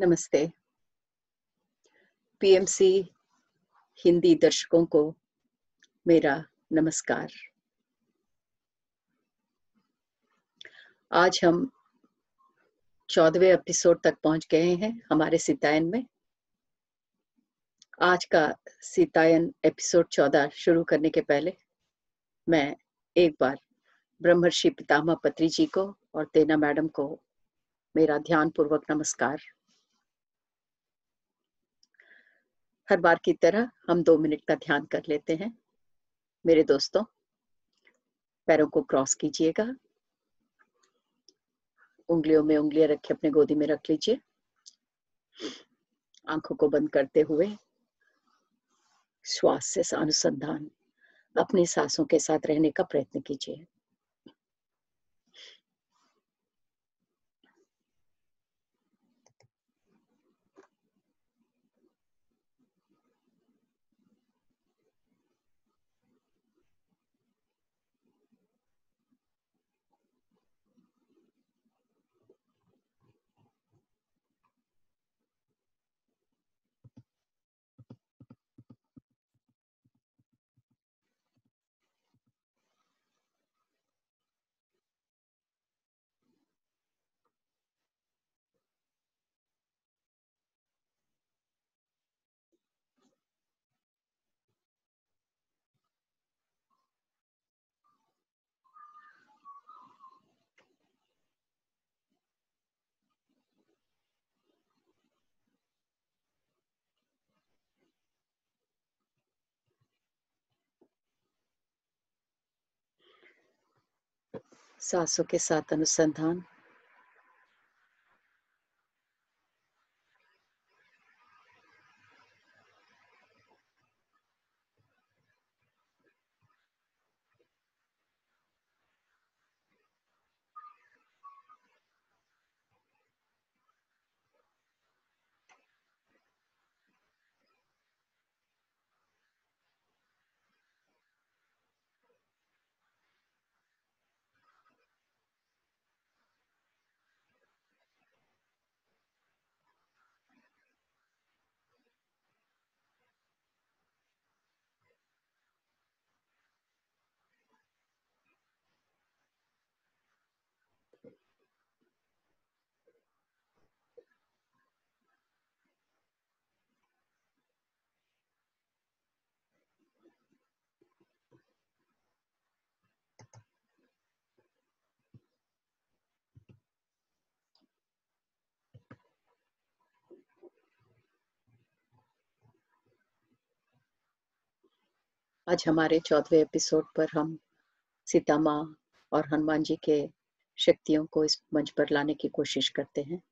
नमस्ते। पीएमसी हिंदी दर्शकों को मेरा नमस्कार। आज हम चौदहवें एपिसोड तक पहुँच गए हैं हमारे सीतायन में। आज का सीतायन एपिसोड चौदह शुरू करने के पहले मैं एक बार ब्रह्मर्षि पितामह पत्री जी को और तेना मैडम को मेरा ध्यान पूर्वक नमस्कार। हर बार की तरह हम दो मिनट का ध्यान कर लेते हैं। मेरे दोस्तों, पैरों को क्रॉस कीजिएगा। उंगलियों में उंगलियाँ रखे अपने गोदी में रख लीजिए। आँखों को बंद करते हुए श्वास से अनुसंधान, अपनी सांसों के साथ रहने का प्रयत्न कीजिए। सांसों के साथ अनुसंधान आज हमारे चौदहवें एपिसोड पर हम सीता माँ और हनुमान जी के शक्तियों को इस मंच पर लाने की कोशिश करते हैं।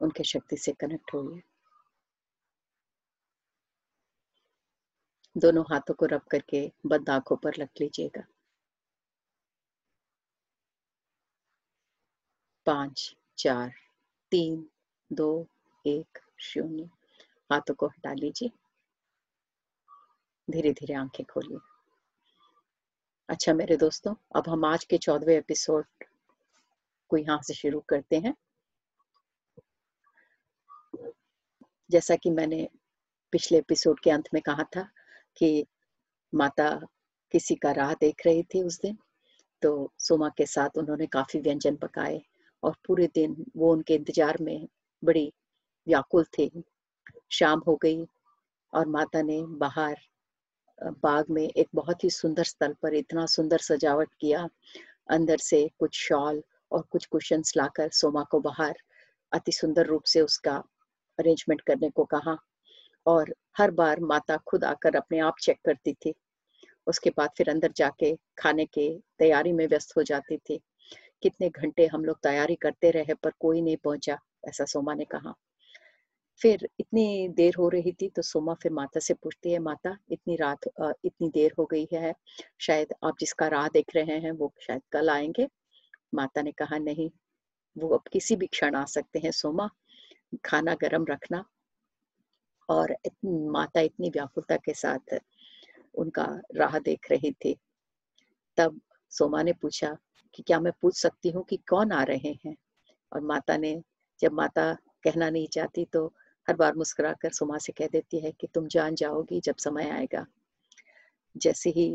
उनके शक्ति से कनेक्ट होइए। दोनों हाथों को रब करके बंद आँखों पर रख लीजिएगा। पाँच, चार, तीन, दो, एक, शून्य। हाथों को हटा लीजिए। धीरे धीरे आँखें खोलिए अच्छा मेरे दोस्तों, अब हम आज के चौदहवें एपिसोड को यहाँ से शुरू करते हैं। जैसा कि मैंने पिछले एपिसोड के अंत में कहा था कि माता किसी का राह देख रही थी उस दिन तो सोमा के साथ उन्होंने काफ़ी व्यंजन पकाए और पूरे दिन वो उनके इंतज़ार में बड़ी व्याकुल थी। शाम हो गई और माता ने बाहर बाग में एक बहुत ही सुंदर स्थल पर इतना सुंदर सजावट किया। अंदर से कुछ शॉल और कुछ कुशंस लाकर सोमा को बाहर अति सुंदर रूप से उसका अरेंजमेंट करने को कहा और हर बार माता खुद आकर अपने आप चेक करती थी। उसके बाद फिर अंदर जाके खाने के तैयारी में व्यस्त हो जाती थी। कितने घंटे हम लोग तैयारी करते रहे पर कोई नहीं पहुँचा, ऐसा सोमा ने कहा। फिर इतनी देर हो रही थी तो सोमा फिर माता से पूछती है, माता, इतनी रात इतनी देर हो गई है, शायद आप जिसका राह देख रहे हैं वो शायद कल आएँगे? माता ने कहा, नहीं, वो अब किसी भी क्षण आ सकते हैं, सोमा, खाना गरम रखना। और माता इतनी व्याकुलता के साथ उनका राह देख रही थी। तब सोमा ने पूछा कि क्या मैं पूछ सकती हूँ कि कौन आ रहे हैं? और माता ने, जब माता कहना नहीं चाहती तो हर बार मुस्कुराकर सुमा से कह देती है कि तुम जान जाओगी जब समय आएगा। जैसे ही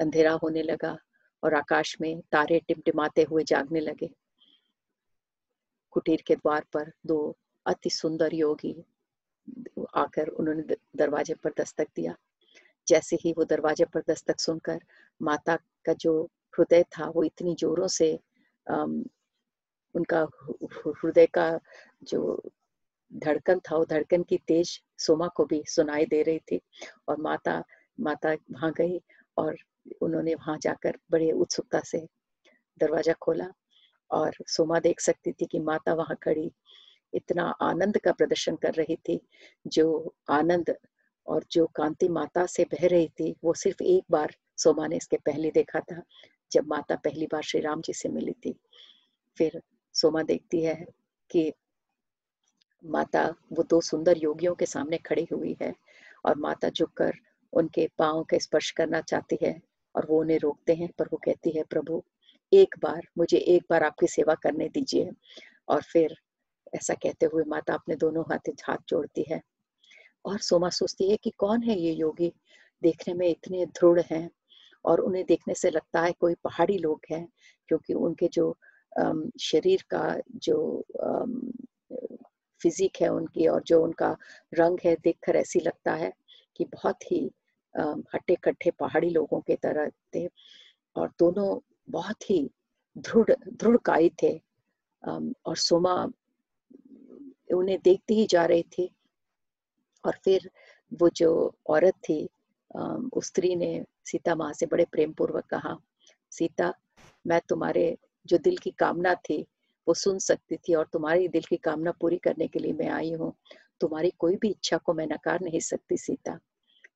अंधेरा होने लगा और आकाश में तारे टिमटिमाते हुए जागने लगे, कुटीर के द्वार पर दो अति सुंदर योगी आकर उन्होंने दरवाजे पर दस्तक दिया। जैसे ही वो दरवाजे पर दस्तक सुनकर माता का जो हृदय था वो इतनी जोरों से उनका हृदय का जो धड़कन था धड़कन की तेज सोमा को भी सुनाई दे रही थी और माता माता वहाँ गई और उन्होंने वहाँ जाकर बड़े उत्सुकता से दरवाज़ा खोला और सोमा देख सकती थी कि माता वहाँ खड़ी। इतना आनंद का प्रदर्शन कर रही थी, जो आनंद और जो कांति माता से बह रही थी, वो सिर्फ़ एक बार सोमा ने इसके पहले देखा था, जब माता पहली बार श्री राम जी से मिली थी। फिर सोमा देखती है कि माता, वो दो सुंदर योगियों के सामने खड़ी हुई है और माता झुककर उनके पाँव के स्पर्श करना चाहती है और वो उन्हें रोकते हैं, पर वो कहती है, प्रभु, एक बार, मुझे एक बार आपकी सेवा करने दीजिए। और फिर ऐसा कहते हुए माता अपने दोनों हाथ हाथ जोड़ती है। और सोमा सोचती है कि कौन है ये योगी? देखने में इतने दृढ़ हैं और उन्हें देखने से लगता है कोई पहाड़ी लोग हैं, क्योंकि उनके जो शरीर का जो फिजिक है उनकी और जो उनका रंग है देखकर ऐसी लगता है कि बहुत ही हट्टे कट्ठे पहाड़ी लोगों के तरह थे और दोनों बहुत ही दृढ़ दृढ़ कायी थे और सोमा उन्हें देखती ही जा रही थी और फिर वो जो औरत थी उस स्त्री ने सीता माँ से बड़े प्रेम पूर्वक कहा, सीता, मैं तुम्हारे जो दिल की कामना थी वो सुन सकती थी और तुम्हारी दिल की कामना पूरी करने के लिए मैं आई हूँ। तुम्हारी कोई भी इच्छा को मैं नकार नहीं सकती, सीता।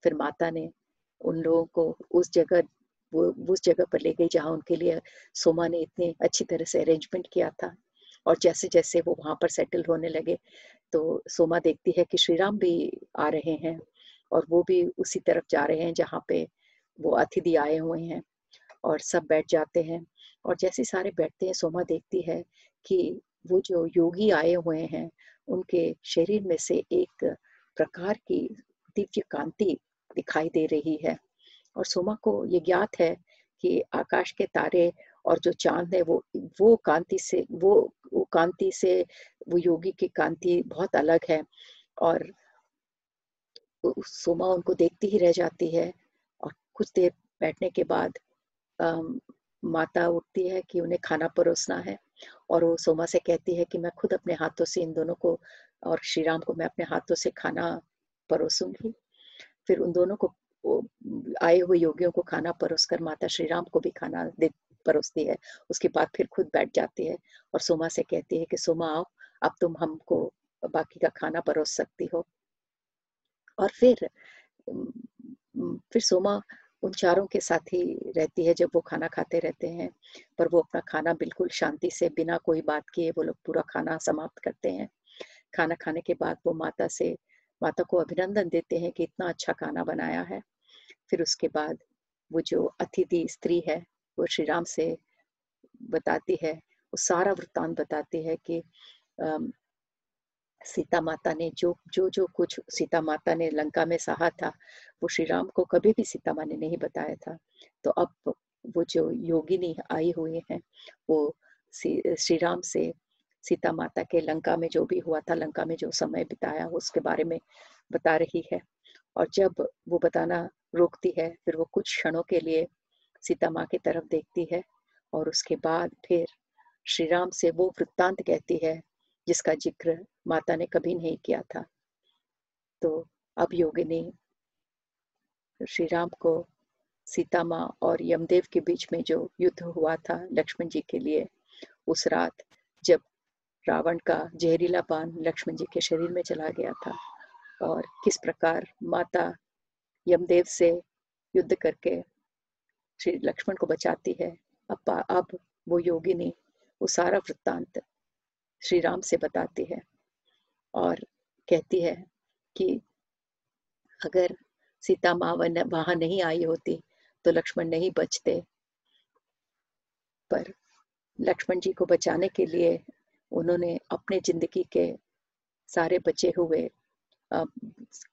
फिर माता ने उन लोगों को उस जगह, वो, उस जगह पर ले गई जहाँ उनके लिए सोमा ने इतने अच्छी तरह से अरेंजमेंट किया था। और जैसे जैसे वो वहाँ पर सेटल होने लगे तो सोमा देखती है कि श्री राम भी आ रहे हैं और वो भी उसी तरफ़ जा रहे हैं जहाँ पे वो अतिथि आए हुए हैं और सब बैठ जाते हैं। और जैसे सारे बैठते हैं, सोमा देखती है कि वो जो योगी आए हुए हैं, उनके शरीर में से एक प्रकार की दिव्य कांति दिखाई दे रही है। और सोमा को ये ज्ञात है कि आकाश के तारे और जो चाँद है, वो वो कांति से, वो वो कांति से, वो योगी की कांति बहुत अलग है। और सोमा उनको देखती ही रह जाती है और कुछ देर बैठने के बाद माता उठती है कि उन्हें खाना परोसना है और वो सोमा से कहती है कि मैं खुद अपने हाथों से इन दोनों को और श्री राम को मैं अपने हाथों से खाना परोसूँगी। फिर उन दोनों को आए हुए योगियों को खाना परोस कर माता श्री राम को भी खाना दे, परोसती है। उसके बाद फिर खुद बैठ जाती है और सोमा से कहती है कि, सोमा आओ, अब तुम हमको बाकी का खाना परोस सकती हो। और फिर फिर सोमा उन चारों के साथ ही रहती है, जब वो खाना खाते रहते हैं, पर वो अपना खाना बिल्कुल शांति से, बिना कोई बात किए वो लोग पूरा खाना समाप्त करते हैं। खाना खाने के बाद वो माता से, माता को अभिनंदन देते हैं कि इतना अच्छा खाना बनाया है। फिर उसके बाद वो जो अतिथि स्त्री है, वो श्री राम से बताती है, वो सारा वृत्तांत बताती है कि सीता माता ने, जो जो जो कुछ सीता माता ने लंका में सहा था, वो श्री राम को कभी भी सीता माँ ने नहीं बताया था। तो अब वो जो योगिनी आई हुई है, वो श्री राम से सीता माता के लंका में जो भी हुआ था, लंका में जो समय बिताया, उसके बारे में बता रही है। और जब वो बताना रोकती है, फिर वो कुछ क्षणों के लिए सीता माँ की तरफ़ देखती है और उसके बाद फिर श्री राम से वो वृत्तांत कहती है जिसका ज़िक्र माता ने कभी नहीं किया था। तो अब योगिनी श्री राम को सीता माँ और यमदेव के बीच में जो युद्ध हुआ था लक्ष्मण जी के लिए, उस रात जब रावण का जहरीला पान लक्ष्मण जी के शरीर में चला गया था और किस प्रकार माता यमदेव से युद्ध करके श्री लक्ष्मण को बचाती है, अब अब वो योगिनी वो सारा वृत्तांत श्री राम से बताती है और कहती है कि अगर सीता माँ वहाँ नहीं आई होती तो लक्ष्मण नहीं बचते। पर लक्ष्मण जी को बचाने के लिए उन्होंने अपने ज़िंदगी के सारे बचे हुए आ,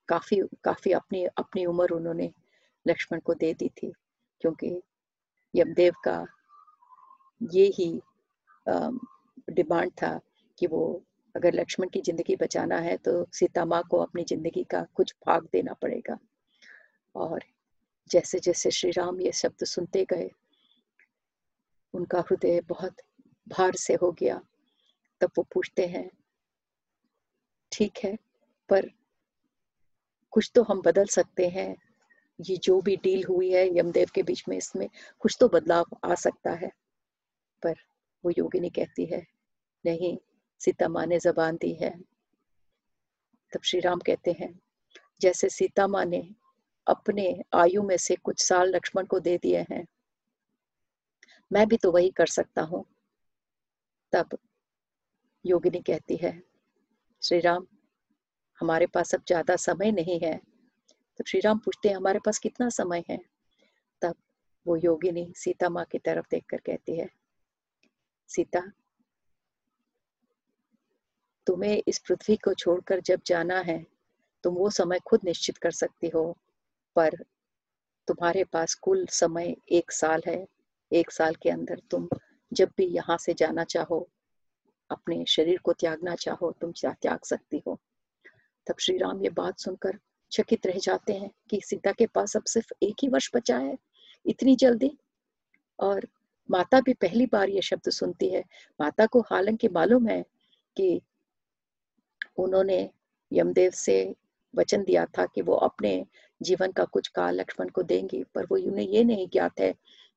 काफ़ी काफ़ी अपनी अपनी उम्र उन्होंने लक्ष्मण को दे दी थी क्योंकि यमदेव का ये ही डिमांड था कि वो अगर लक्ष्मण की ज़िंदगी बचाना है तो सीता माँ को अपनी ज़िंदगी का कुछ भाग देना पड़ेगा। और जैसे जैसे श्री राम ये शब्द सुनते गए, उनका हृदय बहुत भार से हो गया। तब वो पूछते हैं, ठीक है, पर कुछ तो हम बदल सकते हैं। ये जो भी डील हुई है यमदेव के बीच में, इसमें कुछ तो बदलाव आ सकता है। पर वो योगिनी कहती है, नहीं सीता माँ ने जबान दी है। तब श्री राम कहते हैं, जैसे सीता माँ ने अपने आयु में से कुछ साल लक्ष्मण को दे दिए हैं, मैं भी तो वही कर सकता हूँ। तब योगिनी कहती है, श्री राम, हमारे पास अब ज़्यादा समय नहीं है। तब श्री राम पूछते हैं, हमारे पास कितना समय है? तब वो योगिनी सीता माँ की तरफ़ देखकर कहती है, सीता तुम्हें इस पृथ्वी को छोड़कर जब जाना है, तुम वो समय खुद निश्चित कर सकती हो। पर तुम्हारे पास कुल समय एक साल है। एक साल के अंदर तुम जब भी यहाँ से जाना चाहो, अपने शरीर को त्यागना चाहो, तुम त्याग सकती हो। तब श्री राम ये बात सुनकर चकित रह जाते हैं कि सीता के पास अब सिर्फ़ एक ही वर्ष बचा है, इतनी जल्दी। और माता भी पहली बार ये शब्द सुनती है। माता को हालाँकि मालूम है कि उन्होंने यमदेव से वचन दिया था कि वो अपने जीवन का कुछ काल लक्ष्मण को देंगी, पर वो उन्हें ये नहीं ज्ञात है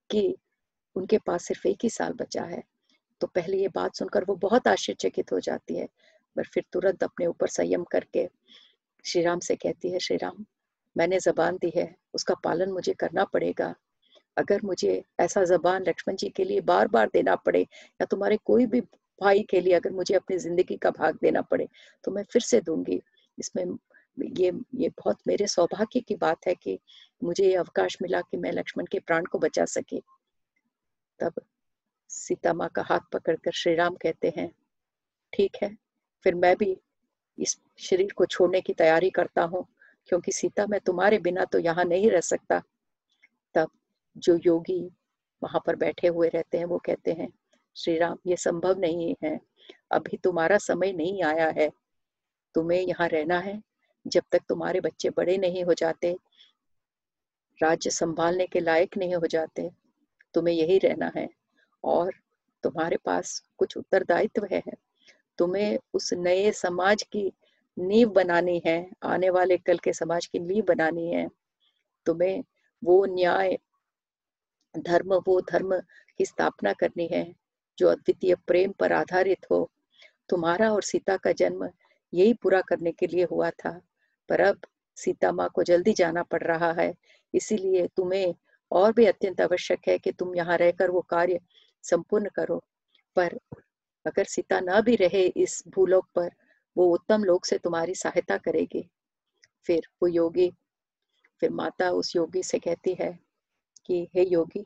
कि उनके पास सिर्फ़ एक ही साल बचा है। तो पहले ये बात सुनकर वो बहुत आश्चर्यचकित हो जाती है, पर फिर तुरंत अपने ऊपर संयम करके श्री राम से कहती है श्री राम मैंने जबान दी है, उसका पालन मुझे करना पड़ेगा। अगर मुझे ऐसा जबान लक्ष्मण जी के लिए बार बार देना पड़े या तुम्हारे कोई भी भाई के लिए अगर मुझे अपनी ज़िंदगी का भाग देना पड़े तो मैं फिर से दूँगी। इसमें ये ये बहुत मेरे सौभाग्य की बात है कि मुझे ये अवकाश मिला कि मैं लक्ष्मण के प्राण को बचा सके। तब सीता माँ का हाथ पकड़कर श्री राम कहते हैं, ठीक है, फिर मैं भी इस शरीर को छोड़ने की तैयारी करता हूँ, क्योंकि सीता मैं तुम्हारे बिना तो यहाँ नहीं रह सकता। तब जो योगी वहाँ पर बैठे हुए रहते हैं, वो कहते हैं श्री राम ये संभव नहीं है। अभी तुम्हारा समय नहीं आया है। तुम्हें यहाँ रहना है। जब तक तुम्हारे बच्चे बड़े नहीं हो जाते, राज्य संभालने के लायक नहीं हो जाते, तुम्हें यही रहना है। और तुम्हारे पास कुछ उत्तरदायित्व है। तुम्हें उस नए समाज की नींव बनानी है। आने वाले कल के समाज की नींव बनानी है। तुम्हें वो न्याय, धर्म, वो धर्म की स्थापना करनी है। जो अद्वितीय प्रेम पर आधारित हो। तुम्हारा और सीता का जन्म यही पूरा करने के लिए हुआ था, पर अब सीता माँ को जल्दी जाना पड़ रहा है। इसीलिए तुम्हें और भी अत्यंत आवश्यक है कि तुम यहाँ रहकर वो कार्य संपूर्ण करो। पर अगर सीता न भी रहे इस भूलोक पर, वो उत्तम लोक से तुम्हारी सहायता करेगी। फिर वो योगी, फिर माता उस योगी से कहती है कि, हे योगी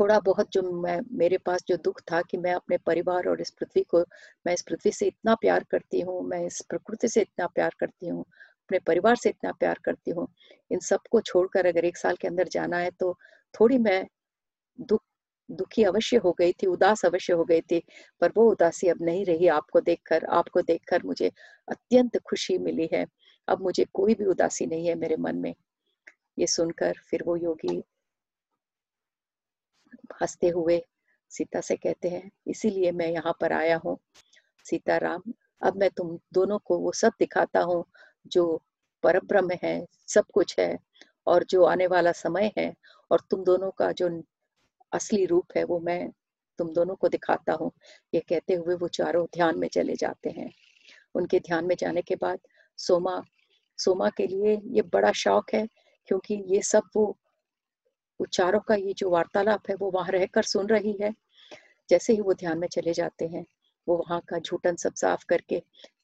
थोड़ा बहुत जो मैं, मेरे पास जो दुख था कि मैं अपने परिवार और इस पृथ्वी को, मैं इस पृथ्वी से इतना प्यार करती हूँ, मैं इस प्रकृति से इतना प्यार करती हूँ, अपने परिवार से इतना प्यार करती हूँ, इन सबको छोड़कर अगर एक साल के अंदर जाना है तो थोड़ी मैं दुख, दुखी अवश्य हो गई थी, उदास अवश्य हो गई थी, पर वो उदासी अब नहीं रही आपको देखकर आपको देखकर मुझे अत्यंत खुशी मिली है। अब मुझे कोई भी उदासी नहीं है मेरे मन में। ये सुनकर फिर वो योगी हँसते हुए सीता से कहते हैं, इसीलिए मैं यहाँ पर आया हूँ, सीताराम। अब मैं तुम दोनों को वो सब दिखाता हूँ, जो पर ब्रह्म है, सब कुछ है, और जो आने वाला समय है, और तुम दोनों का जो असली रूप है, वो मैं तुम दोनों को दिखाता हूँ। ये कहते हुए वो चारों ध्यान में चले जाते हैं। उनके ध्यान में जाने के बाद सोमा सोमा के लिए ये बड़ा शौक है, क्योंकि ये सब वो उच्चारों का ये जो वार्तालाप है, वो वहाँ रहकर सुन रही है। जैसे ही वो ध्यान में चले जाते हैं, वो वहाँ का झूठन सब साफ़ करके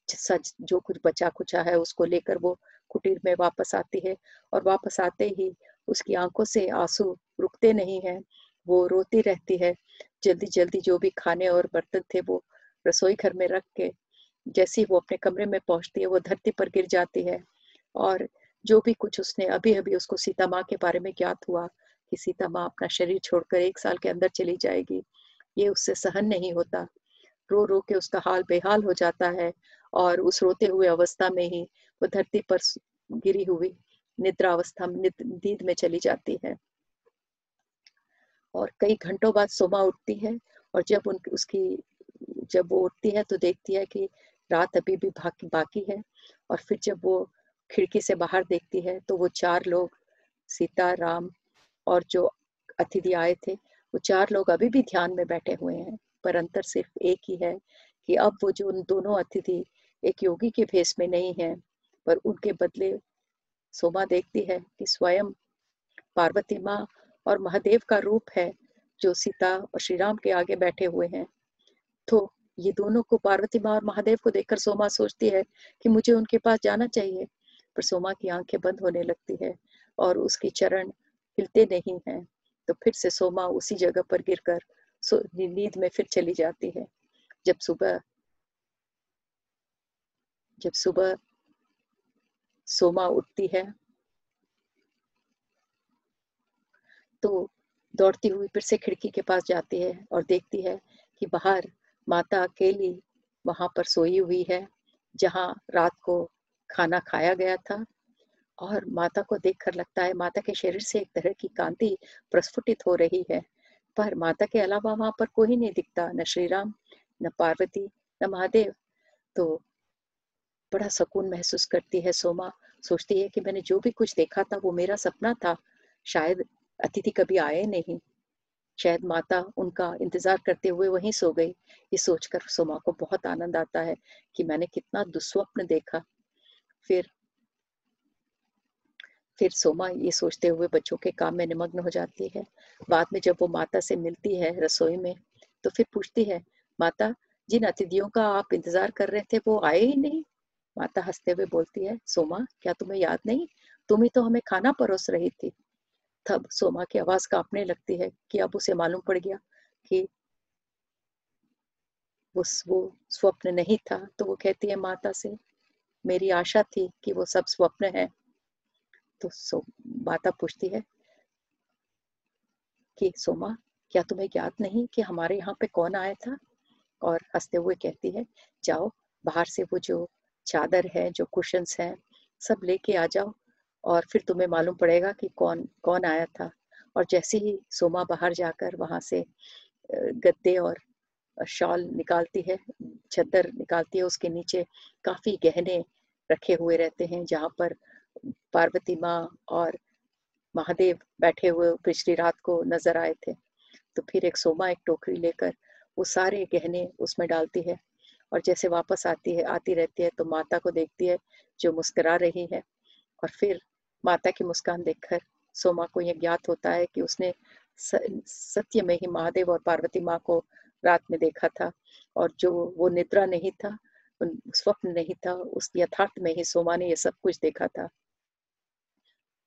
सच जो कुछ बचा कुचा है, उसको लेकर वो कुटीर में वापस आती है और वापस आते ही उसकी आँखों से आँसू रुकते नहीं है। वो रोती रहती है जल्दी जल्दी जो भी खाने और बर्तन थे, वो रसोई घर में रख के, जैसे ही वो अपने कमरे में पहुँचती है, वो धरती पर गिर जाती है। और जो भी कुछ उसने अभी अभी उसको सीता माँ के बारे में ज्ञात हुआ कि सीता माँ अपना शरीर छोड़कर एक साल के अंदर चली जाएगी। ये उससे सहन नहीं होता। रो रो के उसका हाल बेहाल हो जाता है और उस रोते हुए अवस्था में ही वो धरती पर गिरी हुई निद्रा अवस्था नींद में चली जाती है। और कई घंटों बाद सोमा उठती है और जब उन उसकी, जब वो उठती है तो देखती है कि रात अभी भी बाकी बाकी है और फिर जब वो खिड़की से बाहर देखती है तो वो चार लोग, सीता, राम और जो अतिथि आए थे, वो चार लोग अभी भी ध्यान में बैठे हुए हैं, पर अंतर सिर्फ़ एक ही है कि अब वो जो उन दोनों अतिथि एक योगी के भेष में नहीं है, पर उनके बदले सोमा देखती है कि स्वयं पार्वती माँ और महादेव का रूप है जो सीता और श्री राम के आगे बैठे हुए हैं। तो ये दोनों को पार्वती माँ और महादेव को देखकर सोमा सोचती है कि मुझे उनके पास जाना चाहिए, पर सोमा की आँखें बंद होने लगती है और उसकी चरण हिलते नहीं हैं तो फिर से सोमा उसी जगह पर गिरकर नींद में फिर चली जाती है। जब सुबह जब सुबह सोमा उठती है तो दौड़ती हुई फिर से खिड़की के पास जाती है और देखती है कि बाहर माता अकेली वहाँ पर सोई हुई है, जहाँ रात को खाना खाया गया था। और माता को देखकर लगता है माता के शरीर से एक तरह की कांति प्रस्फुटित हो रही है। पर माता के अलावा वहाँ पर कोई नहीं दिखता, न श्री राम, न पार्वती, न महादेव। तो बड़ा सुकून महसूस करती है सोमा। सोचती है कि मैंने जो भी कुछ देखा था वो मेरा सपना था। शायद अतिथि कभी आए नहीं। शायद माता उनका इंतज़ार करते हुए वहीं सो गई। ये सोचकर सोमा को बहुत आनंद आता है कि मैंने कितना दुस्वप्न देखा। फिर फिर सोमा ये सोचते हुए बच्चों के काम में निमग्न हो जाती है। बाद में जब वो माता से मिलती है रसोई में तो फिर पूछती है, माता, जिन अतिथियों का आप इंतज़ार कर रहे थे वो आए ही नहीं? माता हँसते हुए बोलती है, सोमा, क्या तुम्हें याद नहीं? तुम ही तो हमें खाना परोस रही थी। तब सोमा की आवाज़ कांपने लगती है कि अब उसे मालूम पड़ गया कि वो वो स्वप्न नहीं था। तो वो कहती है माता से, मेरी आशा थी कि वो सब स्वप्न है तो सो, माता पूछती है कि, सोमा, क्या तुम्हें याद नहीं कि हमारे यहाँ पे कौन आया था? और हँसते हुए कहती है, जाओ, बाहर से वो जो चादर है, जो कुशंस हैं, सब लेके आ जाओ। और फिर तुम्हें मालूम पड़ेगा कि कौन कौन आया था। और जैसे ही सोमा बाहर जाकर वहाँ से गद्दे और शॉल निकालती है चद्दर निकालती है, उसके नीचे काफ़ी गहने रखे हुए रहते हैं, जहाँ पर पार्वती माँ और महादेव बैठे हुए पिछली रात को नज़र आए थे। तो फिर एक सोमा, एक टोकरी लेकर वो सारे गहने उसमें डालती है और जैसे वापस आती है, आती रहती है तो माता को देखती है जो मुस्कुरा रही है और फिर माता की मुस्कान देखकर सोमा को यह ज्ञात होता है कि उसने सत्य में ही महादेव और पार्वती माँ को रात में देखा था और जो वो निद्रा नहीं था स्वप्न नहीं था, उस यथार्थ में ही सोमा ने ये सब कुछ देखा था।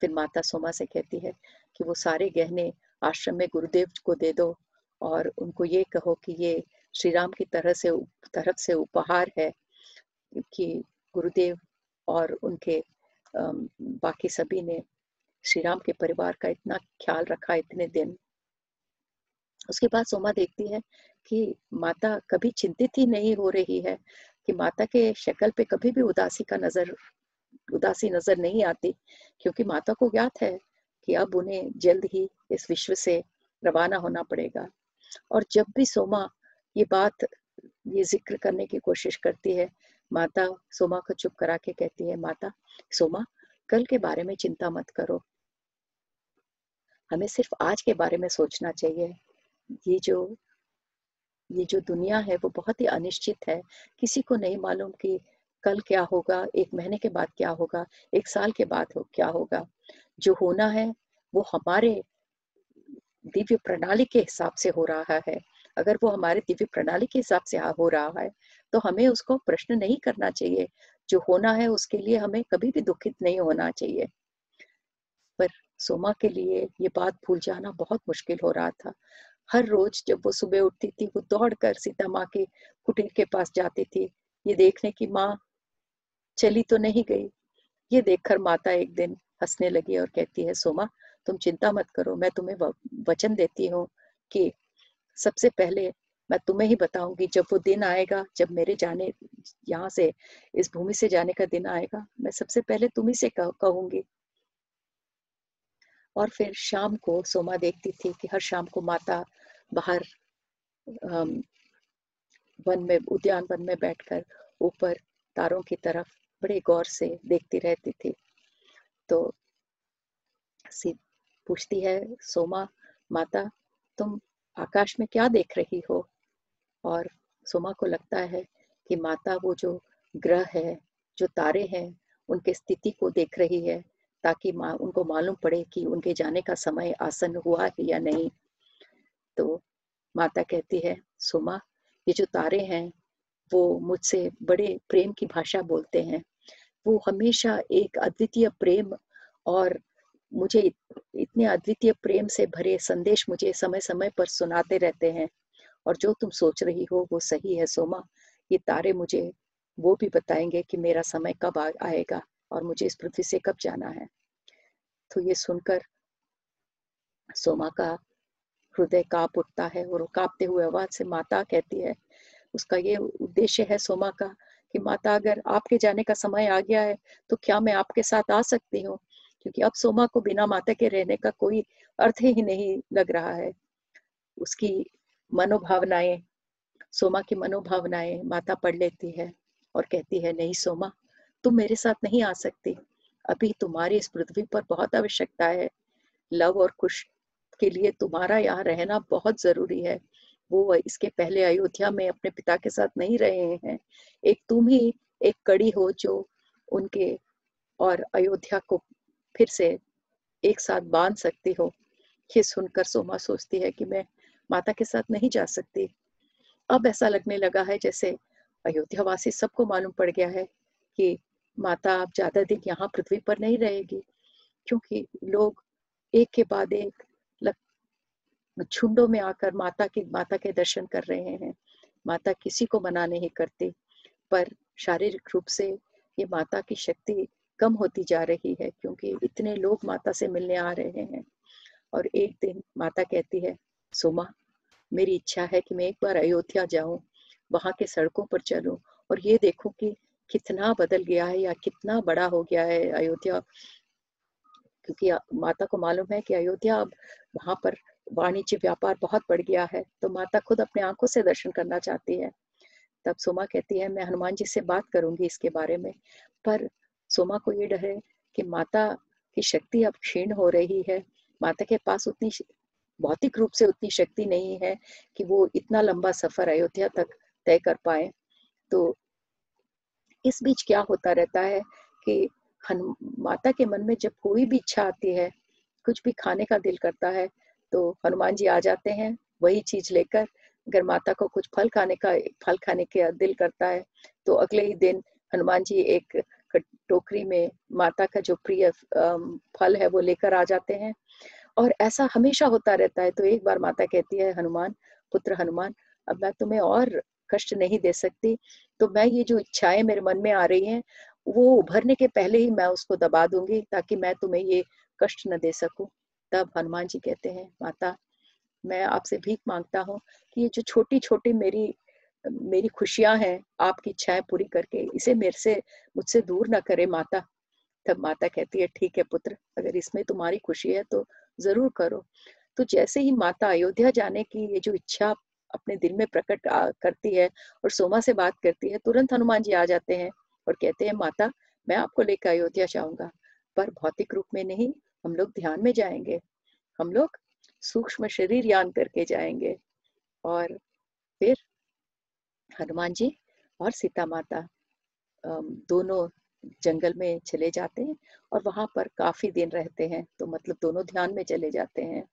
फिर माता सोमा से कहती है कि वो सारे गहने आश्रम में गुरुदेव को दे दो और उनको ये कहो कि ये श्री राम की तरह से तरफ़ से उपहार है कि गुरुदेव और उनके बाकी सभी ने श्री राम के परिवार का इतना ख्याल रखा इतने दिन। उसके बाद सोमा देखती है कि माता कभी चिंतित ही नहीं हो रही है, कि माता के शक्ल पे कभी भी उदासी का नज़र उदासी नज़र नहीं आती, क्योंकि माता को ज्ञात है कि अब उन्हें जल्द ही इस विश्व से रवाना होना पड़ेगा। और जब भी सोमा ये बात, ये ज़िक्र करने की कोशिश करती है, माता सोमा को चुप करा के कहती है, माता, सोमा, कल के बारे में चिंता मत करो। हमें सिर्फ़ आज के बारे में सोचना चाहिए। ये जो ये जो दुनिया है वो बहुत ही अनिश्चित है। किसी को नहीं मालूम कि कल क्या होगा, एक महीने के बाद क्या होगा, एक साल के बाद हो, क्या होगा? जो होना है, वो हमारे दिव्य प्रणाली के हिसाब से हो रहा है। अगर वो हमारे दिव्य प्रणाली के हिसाब से हो रहा है तो हमें उसको प्रश्न नहीं करना चाहिए। जो होना है, उसके लिए हमें कभी भी दुखित नहीं होना चाहिए। पर सोमा के लिए ये बात भूल जाना बहुत मुश्किल हो रहा था। हर रोज जब वो सुबह उठती थी, वो दौड़कर सीता माँ के कुटीर के पास जाती थी, ये देखने की माँ चली तो नहीं गई। ये देखकर माता एक दिन हंसने लगी और कहती है, सोमा, तुम चिंता मत करो, मैं तुम्हें वचन देती हूँ कि सबसे पहले मैं तुम्हें ही बताऊँगी, जब वो दिन आएगा, जब मेरे जाने, यहाँ से, इस भूमि से जाने का दिन आएगा, मैं सबसे पहले तुम्ही से कहूँगी। और फिर शाम को सोमा देखती थी कि हर शाम को माता बाहर वन में, उद्यान वन में बैठकर ऊपर तारों की तरफ़ बड़े गौर से देखती रहती थी। तो पूछती है सोमा माता तुम आकाश में क्या देख रही हो? और सोमा को लगता है कि माता वो जो ग्रह है जो तारे हैं उनके स्थिति को देख रही है ताकि मा, उनको मालूम पड़े कि उनके जाने का समय आसन हुआ है या नहीं। तो माता कहती है सोमा ये जो तारे हैं वो मुझसे बड़े प्रेम की भाषा बोलते हैं। वो हमेशा एक अद्वितीय प्रेम और मुझे इतने अद्वितीय प्रेम से भरे संदेश मुझे समय समय पर सुनाते रहते हैं। और जो तुम सोच रही हो, वो सही है सोमा। ये तारे मुझे, वो भी बताएँगे कि मेरा समय कब आएगा और मुझे इस पृथ्वी से कब जाना है। तो ये सुनकर सोमा का हृदय काप उठता है और कांपते हुए आवाज़ से माता कहती है उसका ये उद्देश्य है सोमा का कि माता, अगर आपके जाने का समय आ गया है तो क्या मैं आपके साथ आ सकती हूँ? क्योंकि अब सोमा को बिना माता के रहने का कोई अर्थ ही नहीं लग रहा है। उसकी मनोभावनाएँ, सोमा की मनोभावनाएँ माता पढ़ लेती है और कहती है, नहीं सोमा, तुम मेरे साथ नहीं आ सकती। अभी तुम्हारी इस पृथ्वी पर बहुत आवश्यकता है। लव और खुश के लिए तुम्हारा यहाँ रहना बहुत ज़रूरी है। वो इसके पहले अयोध्या में अपने पिता के साथ नहीं रहे हैं। एक तुम ही, एक कड़ी हो जो उनके और अयोध्या को फिर से एक साथ बाँध सकती हो। ये सुनकर सोमा सोचती है कि मैं माता के साथ नहीं जा सकती। अब ऐसा लगने लगा है जैसे अयोध्या वासी सबको मालूम पड़ गया है कि माता अब ज़्यादा दिन यहाँ पृथ्वी पर नहीं रहेगी, क्योंकि लोग एक के बाद एक झुंडों में आकर माता की, माता के दर्शन कर रहे हैं। माता किसी को मना नहीं करती, पर शारीरिक रूप से ये माता की शक्ति कम होती जा रही है, क्योंकि इतने लोग माता से मिलने आ रहे हैं। और एक दिन माता कहती है, सोमा, मेरी इच्छा है कि मैं एक बार अयोध्या जाऊँ, वहाँ के सड़कों पर चलूँ, और ये देखूँ कि कितना बदल गया है या कितना बड़ा हो गया है अयोध्या। क्योंकि माता को मालूम है कि अयोध्या अब वहाँ पर वाणिज्य व्यापार बहुत बढ़ गया है तो माता खुद अपने आँखों से दर्शन करना चाहती है। तब सोमा कहती है, मैं हनुमान जी से बात करूँगी इसके बारे में। पर सोमा को ये डर है कि माता की शक्ति अब क्षीण हो रही है। माता के पास उतनी भौतिक रूप से उतनी शक्ति नहीं है कि वो इतना लंबा सफ़र अयोध्या तक तय कर पाए। तो इस बीच क्या होता रहता है कि माता के मन में जब कोई भी इच्छा आती है, कुछ भी खाने का दिल करता है तो हनुमान जी आ जाते हैं, वही चीज़ लेकर, अगर माता को कुछ फल खाने का, फल खाने का दिल करता है तो अगले ही दिन हनुमान जी एक टोकरी में माता का जो प्रिय फल है वो लेकर आ जाते हैं। और ऐसा हमेशा होता रहता है तो एक बार माता कहती है, हनुमान, पुत्र हनुमान, अब मैं तुम्हें और कष्ट नहीं दे सकती तो मैं ये जो इच्छाएँ मेरे मन में आ रही हैं, वो उभरने के पहले ही मैं उसको दबा दूँगी, ताकि मैं तुम्हें ये कष्ट न दे सकूँ। तब हनुमान जी कहते हैं, माता, मैं आपसे भीख माँगता हूँ कि ये जो छोटी छोटी मेरी मेरी खुशियाँ हैं, आपकी इच्छाएँ पूरी करके, इसे मेरे से, मुझसे दूर ना करे माता। तब माता कहती है, ठीक है पुत्र, अगर इसमें तुम्हारी खुशी है तो ज़रूर करो। तो जैसे ही माता अयोध्या जाने की ये जो इच्छा अपने दिल में प्रकट करती है और सोमा से बात करती है, तुरंत हनुमान जी आ जाते हैं और कहते हैं, माता, मैं आपको लेकर अयोध्या जाऊँगा, पर भौतिक रूप में नहीं हम लोग ध्यान में जाएँगे, हम लोग सूक्ष्म शरीर यान करके जाएँगे। और फिर हनुमान जी और सीता माता दोनों जंगल में चले जाते हैं और वहाँ पर काफ़ी दिन रहते हैं तो मतलब दोनों ध्यान में चले जाते हैं।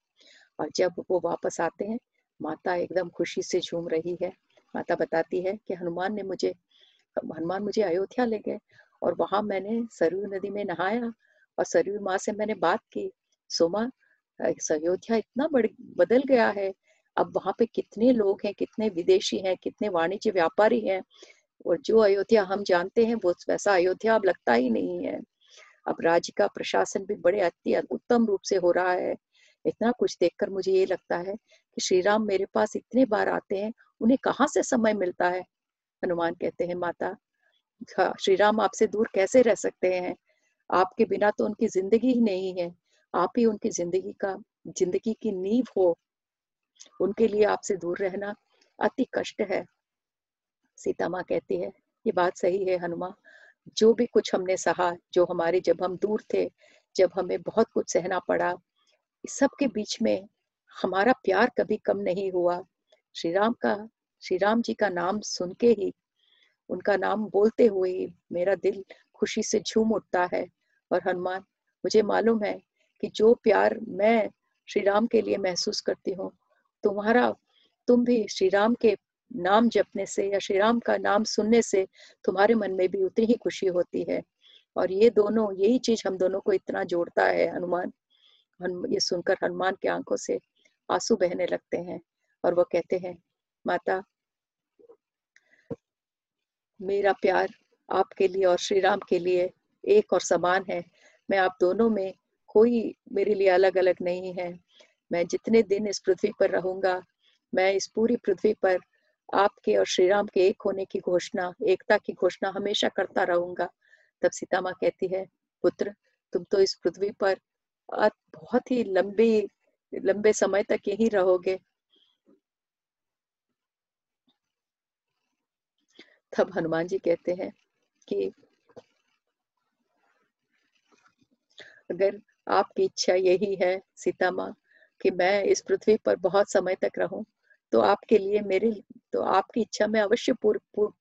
और जब वो वापस आते हैं, माता एकदम खुशी से झूम रही है। माता बताती है कि हनुमान ने मुझे, हनुमान मुझे अयोध्या ले गए और वहाँ मैंने सरयू नदी में नहाया और सरयू माँ से मैंने बात की सोमा अयोध्या इतना बड़ बदल गया है। अब वहाँ पे कितने लोग हैं कितने विदेशी हैं कितने वाणिज्य व्यापारी हैं और जो अयोध्या हम जानते हैं वो वैसा अयोध्या अब लगता ही नहीं है। अब राज्य का प्रशासन भी बड़े अति उत्तम रूप से हो रहा है। इतना कुछ देखकर मुझे ये लगता है कि श्री राम मेरे पास इतने बार आते हैं उन्हें कहाँ से समय मिलता है? हनुमान कहते हैं माता हाँ, श्री राम आपसे दूर कैसे रह सकते हैं? आपके बिना तो उनकी ज़िंदगी ही नहीं है। आप ही उनकी ज़िंदगी का, ज़िंदगी की नींव हो। उनके लिए आपसे दूर रहना अति कष्ट है। सीता माँ कहती है, ये बात सही है हनुमा। जो भी कुछ हमने सहा, जो हमारे जब हम दूर थे, जब हमें बहुत कुछ सहना पड़ा, इस सब के बीच में हमारा प्यार कभी कम नहीं हुआ। श्री राम का श्री राम जी का नाम सुन के ही, उनका नाम बोलते हुए ही मेरा दिल खुशी से झूम उठता है। और हनुमान, मुझे मालूम है कि जो प्यार मैं श्री राम के लिए महसूस करती हूँ, तुम्हारा, तुम भी श्री राम के नाम जपने से या श्री राम का नाम सुनने से तुम्हारे मन में भी उतनी ही खुशी होती है। और ये दोनों, यही चीज़ हम दोनों को इतना जोड़ता है हनुमान। ये सुनकर हनुमान के आँखों से आँसू बहने लगते हैं और वो कहते हैं, माता, मेरा प्यार आपके लिए और श्री राम के लिए एक और समान है। मैं आप दोनों में कोई मेरे लिए अलग अलग नहीं है। मैं जितने दिन इस पृथ्वी पर रहूँगा, मैं इस पूरी पृथ्वी पर आपके और श्री राम के एक होने की घोषणा, एकता की घोषणा हमेशा करता रहूँगा। तब सीता माँ कहती है, पुत्र, तुम तो इस पृथ्वी पर बहुत ही लंबी, लंबे समय तक यही रहोगे। तब हनुमान जी कहते हैं कि अगर आपकी इच्छा यही है सीता माँ कि मैं इस पृथ्वी पर बहुत समय तक रहूँ तो आपके लिए मेरे तो आपकी इच्छा में अवश्य पूर, पूर,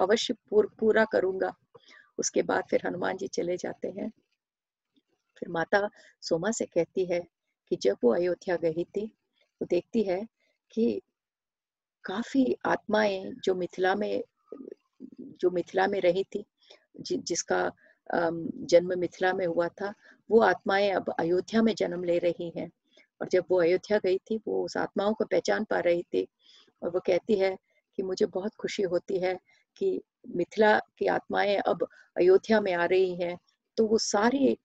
अवश्य पूर, पूरा करूँगा। उसके बाद फिर हनुमान जी चले जाते हैं। फिर माता सोमा से कहती है कि जब वो अयोध्या गई थी वो देखती है कि काफ़ी आत्माएँ जो मिथिला में जो मिथिला में रही थी जि, जिसका जन्म मिथिला में हुआ था, वो आत्माएँ अब अयोध्या में जन्म ले रही हैं। और जब वो अयोध्या गई थी, वो उस आत्माओं को पहचान पा रही थी और वो कहती है कि मुझे बहुत खुशी होती है कि मिथिला की आत्माएँ अब अयोध्या में आ रही हैं। तो वो सारी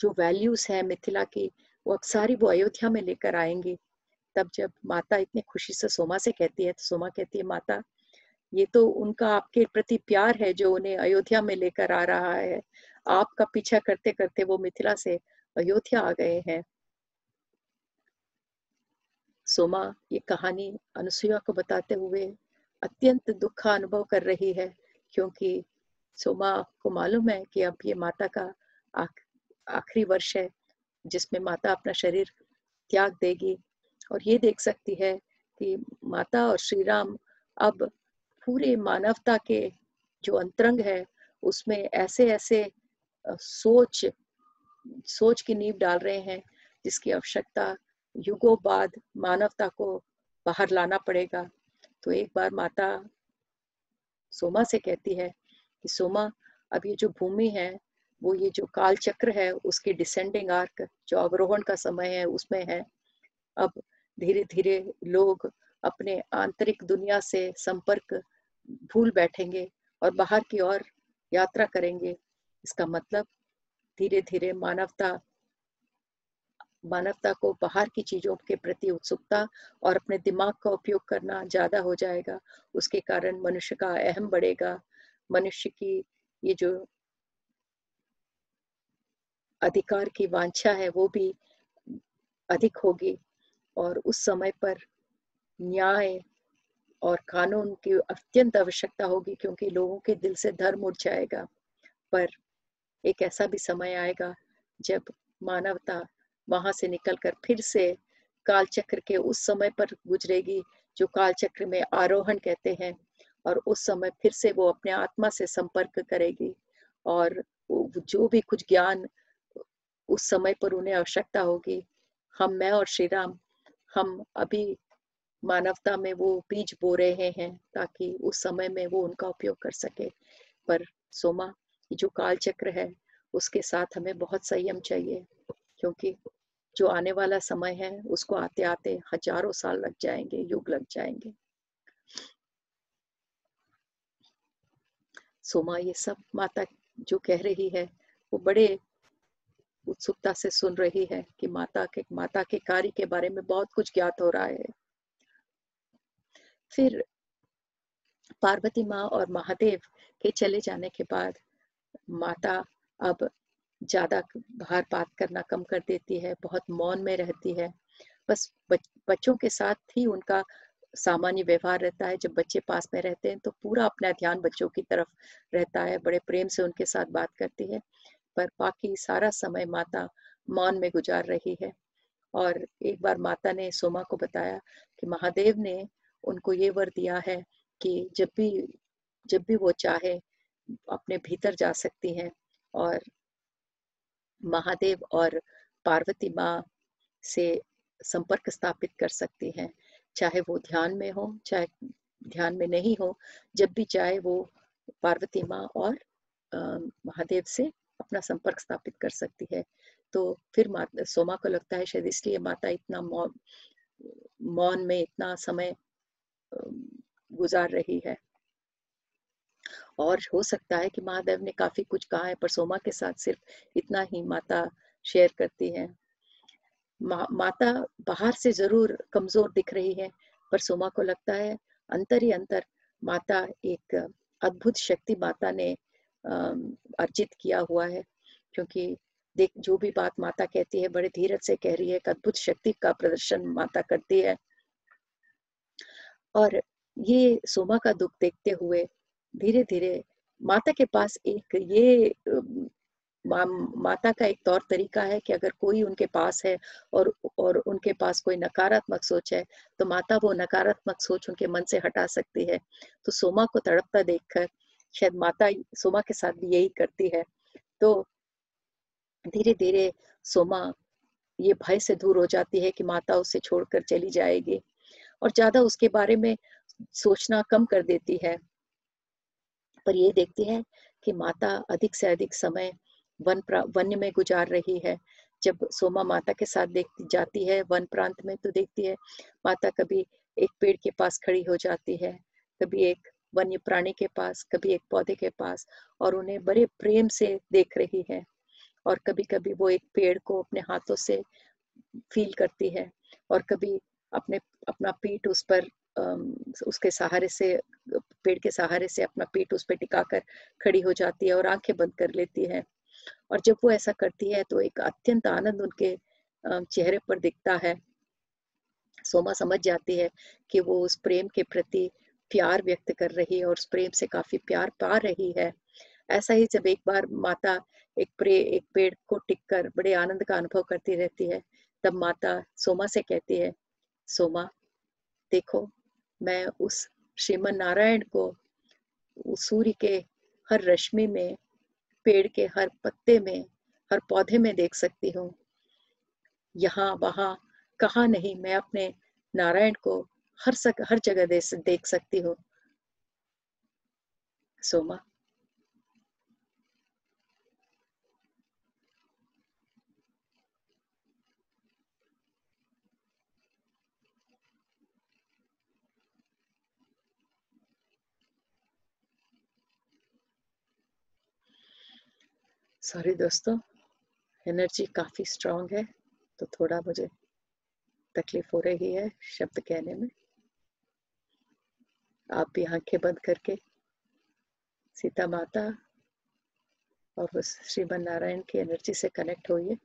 जो वैल्यूज़ है मिथिला की, वो अब सारी वो अयोध्या में लेकर आएँगी। तब जब माता इतनी खुशी से सोमा से कहती है तो सोमा कहती है, माता ये तो उनका आपके प्रति प्यार है जो उन्हें अयोध्या में लेकर आ रहा है। आपका पीछा करते करते वो मिथिला से अयोध्या आ गए हैं। सोमा, ये कहानी अनुसुईया को बताते हुए अत्यंत दुख का अनुभव कर रही है, क्योंकि सोमा को मालूम है कि अब ये माता का आखिरी वर्ष है, जिसमें माता अपना शरीर त्याग देगी। और ये देख सकती है कि माता और श्री राम अब पूरे मानवता के जो अंतरंग है, उसमें ऐसे ऐसे सोच सोच की नींव डाल रहे हैं, जिसकी आवश्यकता युगों बाद मानवता को बाहर लाना पड़ेगा। तो एक बार माता सोमा से कहती है कि, सोमा, अब ये जो भूमि है, वो ये जो काल चक्र है, उसकी डिसेंडिंग आर्क जो अवरोहण का समय है, उसमें है। अब धीरे धीरे लोग अपने आंतरिक दुनिया से संपर्क भूल बैठेंगे और बाहर की ओर यात्रा करेंगे। इसका मतलब धीरे धीरे मानवता मानवता को बाहर की चीज़ों के प्रति उत्सुकता और अपने दिमाग का उपयोग करना ज़्यादा हो जाएगा। उसके कारण मनुष्य का अहम बढ़ेगा। मनुष्य की ये जो अधिकार की वांछा है, वो भी अधिक होगी और उस समय पर न्याय और कानून की अत्यंत आवश्यकता होगी क्योंकि लोगों के दिल से धर्म उठ जाएगा। पर एक ऐसा भी समय आएगा जब मानवता वहाँ से निकलकर फिर से कालचक्र के उस समय पर गुजरेगी जो कालचक्र में आरोहण कहते हैं और उस समय फिर से वो अपने आत्मा से संपर्क करेगी और जो भी कुछ ज्ञान उस समय पर उन्हें आवश्यकता होगी। हम, मैं और श्री राम हम अभी मानवता में वो बीज बो रहे हैं ताकि उस समय में वो उनका उपयोग कर सके। पर सोमा जो काल चक्र है, उसके साथ हमें बहुत संयम चाहिए, क्योंकि जो आने वाला समय है, उसको आते आते हज़ारों साल लग जाएँगे, युग लग जाएँगे। सोमा, ये सब माता जो कह रही है, वो बड़े उत्सुकता से सुन रही है कि माता के माता के कार्य के बारे में बहुत कुछ ज्ञात हो रहा है। फिर पार्वती माँ और महादेव के चले जाने के बाद माता अब ज़्यादा बाहर बात करना कम कर देती है बहुत मौन में रहती है। बस बच, बच्चों के साथ ही उनका सामान्य व्यवहार रहता है। जब बच्चे पास में रहते हैं तो पूरा अपना ध्यान बच्चों की तरफ़ रहता है बड़े प्रेम से उनके साथ बात करती है। पर बाकी सारा समय माता मौन में गुजार रही है। और एक बार माता ने सोमा को बताया कि महादेव ने उनको ये वर दिया है कि जब भी जब भी वो चाहे, अपने भीतर जा सकती हैं और महादेव और पार्वती माँ से संपर्क स्थापित कर सकती हैं। चाहे वो ध्यान में हो, चाहे ध्यान में नहीं हो, जब भी चाहे वो पार्वती माँ और महादेव से अपना संपर्क स्थापित कर सकती है। तो फिर सोमा को लगता है शायद इसलिए माता इतना मौन में इतना समय गुजार रही है। और हो सकता है कि महादेव ने काफ़ी कुछ कहा है पर सोमा के साथ सिर्फ़ इतना ही माता शेयर करती है। मा, माता बाहर से ज़रूर कमज़ोर दिख रही है पर सोमा को लगता है अंतर ही अंतर माता एक अद्भुत शक्ति माता ने अर्जित किया हुआ है। क्योंकि देख जो भी बात माता कहती है बड़े धीरज से कह रही है एक अद्भुत शक्ति का प्रदर्शन माता करती है। और ये सोमा का दुख देखते हुए धीरे धीरे माता के पास एक ये मा, माता का एक तौर तरीका है कि अगर कोई उनके पास है और और उनके पास कोई नकारात्मक सोच है तो माता वो नकारात्मक सोच उनके मन से हटा सकती है। तो सोमा को तड़पता देखकर शायद माता सोमा के साथ भी यही करती है। तो धीरे धीरे सोमा ये भय से दूर हो जाती है कि माता उसे छोड़कर चली जाएगी। और ज़्यादा उसके बारे में सोचना कम कर देती है। पर ये देखती है कि माता अधिक से अधिक समय वन वन्य में गुजार रही है। जब सोमा माता के साथ देखती जाती है वन प्रांत में तो देखती है माता कभी एक पेड़ के पास खड़ी हो जाती है, कभी एक वन्य प्राणी के पास, कभी एक पौधे के पास, और उन्हें बड़े प्रेम से देख रही है। और कभी कभी वो एक पेड़ को अपने हाथों से फील करती है, और कभी अपने, अपना पीठ उस पर उसके सहारे से, पेड़ के सहारे से अपना पीठ उस पर टिकाकर खड़ी हो जाती है और आँखें बंद कर लेती है। और जब वो ऐसा करती है तो एक अत्यंत आनंद उनके चेहरे पर दिखता है। सोमा समझ जाती है कि वो उस प्रेम के प्रति प्यार व्यक्त कर रही है और उस प्रेम से काफ़ी प्यार पा रही है। ऐसा ही जब एक बार माता एक प्रे, एक पेड़ को टिक कर बड़े आनंद का अनुभव करती रहती है, तब माता सोमा से कहती है सोमा, देखो, मैं उस श्रीमन नारायण को सूर्य के हर रश्मि में, पेड़ के हर पत्ते में, हर पौधे में देख सकती हूँ। यहाँ, वहाँ, कहा नहीं, मैं अपने नारायण को हर सक, हर जगह देख सकती हूँ। सोमा सॉरी दोस्तों, एनर्जी काफ़ी स्ट्रांग है तो थोड़ा मुझे तकलीफ़ हो रही है शब्द कहने में। आप भी आँखें बंद करके, सीता माता और श्रीमन नारायण की एनर्जी से कनेक्ट होइए।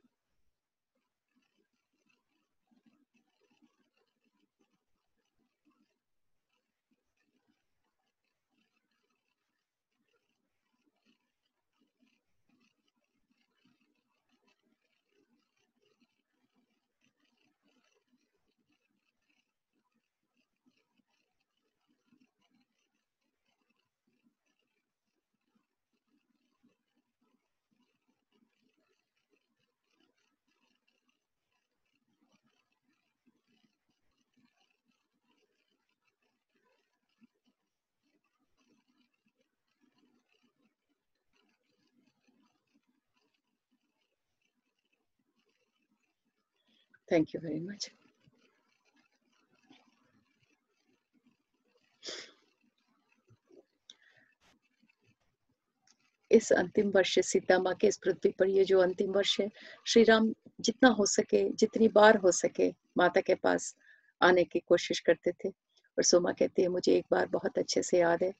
Thank you very much. इस अंतिम वर्ष सीता माँ के इस पृथ्वी पर ये जो अंतिम वर्ष है श्री राम जितना हो सके, जितनी बार हो सके माता के पास आने की कोशिश करते थे और सोमा कहती है, मुझे एक बार बहुत अच्छे से याद है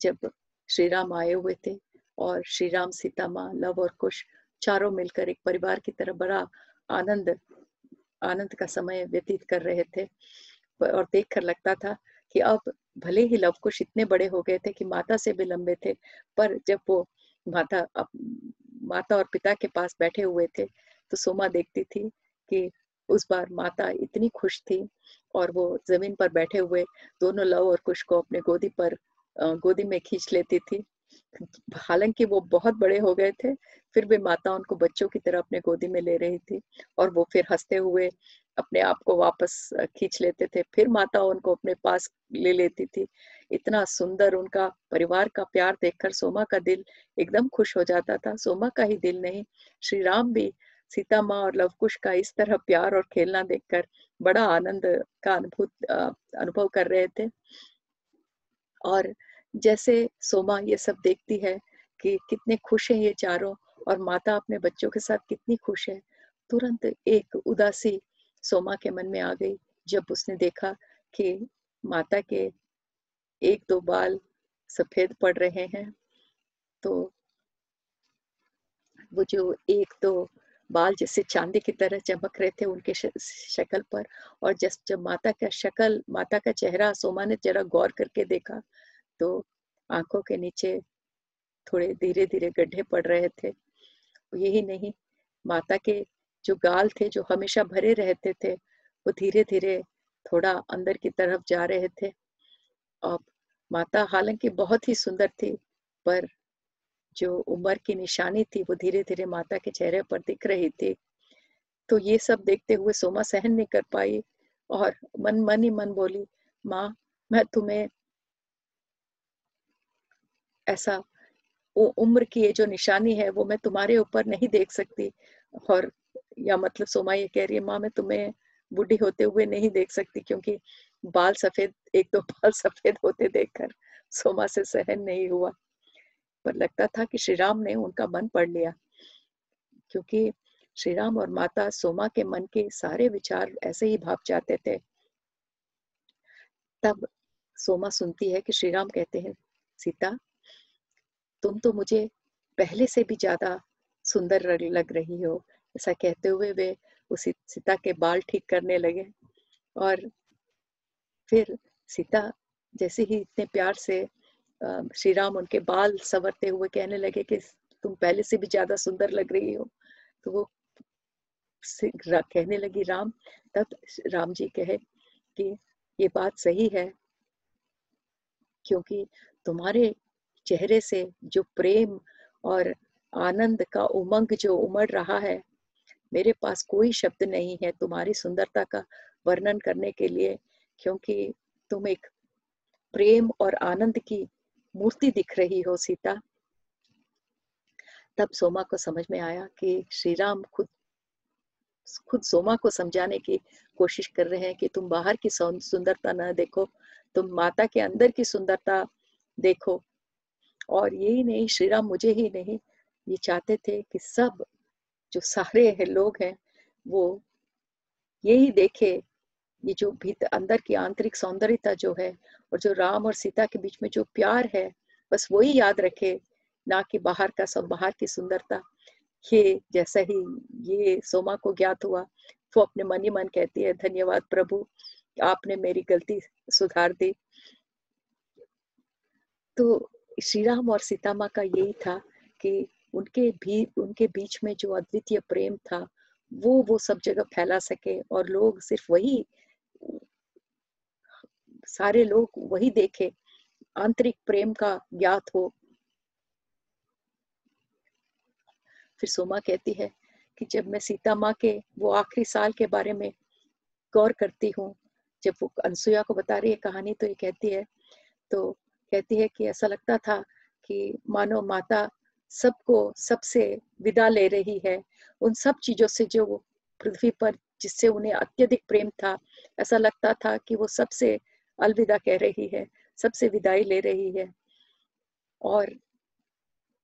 जब श्री राम आए हुए थे और श्री राम सीता माँ, लव और कुश चारों मिलकर एक परिवार की तरह बड़ा आनंद आनंद का समय व्यतीत कर रहे थे। और देखकर लगता था कि अब भले ही लव कुश इतने बड़े हो गए थे कि माता से भी लंबे थे, पर जब वो माता माता और पिता के पास बैठे हुए थे तो सोमा देखती थी कि उस बार माता इतनी खुश थी और वो ज़मीन पर बैठे हुए दोनों लव और कुश को अपने गोदी पर गोदी में खींच लेती थी। हालाँकि वो बहुत बड़े हो गए थे, फिर भी माता उनको बच्चों की तरह अपने गोदी में ले रही थी और वो फिर हँसते हुए अपने आप को वापस खींच लेते थे। फिर माता उनको अपने पास ले लेती थी। इतना सुंदर उनका परिवार का प्यार देखकर सोमा का दिल एकदम खुश हो जाता था। सोमा का ही दिल नहीं श्री राम भी, सीता माँ और लवकुश का इस तरह प्यार और खेलना देखकर बड़ा आनंद का अनुभूत अनुभव कर रहे थे। और जैसे सोमा ये सब देखती है कि कितने खुश हैं ये चारों और माता अपने बच्चों के साथ कितनी खुश है। तुरंत एक उदासी सोमा के मन में आ गई, जब उसने देखा कि माता के एक दो बाल सफ़ेद पड़ रहे हैं। तो वो जो एक दो बाल जैसे चांदी की तरह चमक रहे थे उनके शक्ल पर और जब जब माता का शक्ल, माता का चेहरा सोमा ने जरा गौर करके देखा तो आँखों के नीचे थोड़े धीरे धीरे गड्ढे पड़ रहे थे। यही नहीं, माता के जो गाल थे, जो हमेशा भरे रहते थे, वो धीरे धीरे थोड़ा अंदर की तरफ़ जा रहे थे। और माता हालाँकि बहुत ही सुंदर थी, पर जो उम्र की निशानी थी, वो धीरे धीरे माता के चेहरे पर दिख रही थी। तो ये सब देखते हुए सोमा सहन नहीं कर पाई और मन मन ही मन बोली, माँ, मैं तुम्हें ऐसा वो उम्र की ये जो निशानी है, वो मैं तुम्हारे ऊपर नहीं देख सकती। और, या मतलब सोमा ये कह रही है, माँ, मैं तुम्हें बूढ़ी होते हुए नहीं देख सकती, क्योंकि बाल सफ़ेद, एक दो बाल सफ़ेद होते देखकर सोमा से सहन नहीं हुआ। पर लगता था कि श्री राम ने उनका मन पढ़ लिया, क्योंकि श्री राम और माता सोमा के मन के सारे विचार ऐसे ही भाप जाते थे। तब सोमा सुनती है कि श्री राम कहते हैं, सीता तुम तो मुझे पहले से भी ज़्यादा सुंदर लग रही हो। ऐसा कहते हुए वे उस सीता के बाल ठीक करने लगे और फिर सीता जैसे ही इतने प्यार से श्री राम उनके बाल संवरते हुए कहने लगे कि तुम पहले से भी ज़्यादा सुंदर लग रही हो तो वो कहने लगी, राम, तब राम जी कहे कि ये बात सही है क्योंकि तुम्हारे चेहरे से जो प्रेम और आनंद का उमंग जो उमड़ रहा है, मेरे पास कोई शब्द नहीं है तुम्हारी सुंदरता का वर्णन करने के लिए, क्योंकि तुम एक प्रेम और आनंद की मूर्ति दिख रही हो सीता। तब सोमा को समझ में आया कि श्री राम खुद खुद सोमा को समझाने की कोशिश कर रहे हैं कि तुम बाहर की सुंदरता न देखो, तुम माता के अंदर की सुंदरता देखो और यही नहीं, श्री राम मुझे ही नहीं। ये चाहते थे कि सब जो सारे है, लोग हैं, वो यही देखे, ये जो भीतर अंदर की आंतरिक सौंदर्यता जो है और जो राम और सीता के बीच में जो प्यार है, बस वही याद रखे, ना कि बाहर का सब, बाहर की सुंदरता। ये जैसा ही ये सोमा को ज्ञात हुआ, वो अपने मन ही मन कहती है, धन्यवाद प्रभु, आपने मेरी गलती सुधार दी। तो श्री राम और सीता माँ का यही था कि उनके भी, उनके बीच में जो अद्वितीय प्रेम था, वो वो सब जगह फैला सके और लोग सिर्फ़ वही, सारे लोग वही देखे, आंतरिक प्रेम का ज्ञात हो। फिर सोमा कहती है कि जब मैं सीता माँ के, वो आखिरी साल के बारे में गौर करती हूँ, जब वो अनसुया को बता रही है कहानी तो ये कहती है तो कहती है कि ऐसा लगता था कि मानो माता सबको सबसे विदा ले रही है। उन सब चीज़ों से जो पृथ्वी पर जिससे उन्हें अत्यधिक प्रेम था, ऐसा लगता था कि वो सबसे अलविदा कह रही है, सबसे विदाई ले रही है। और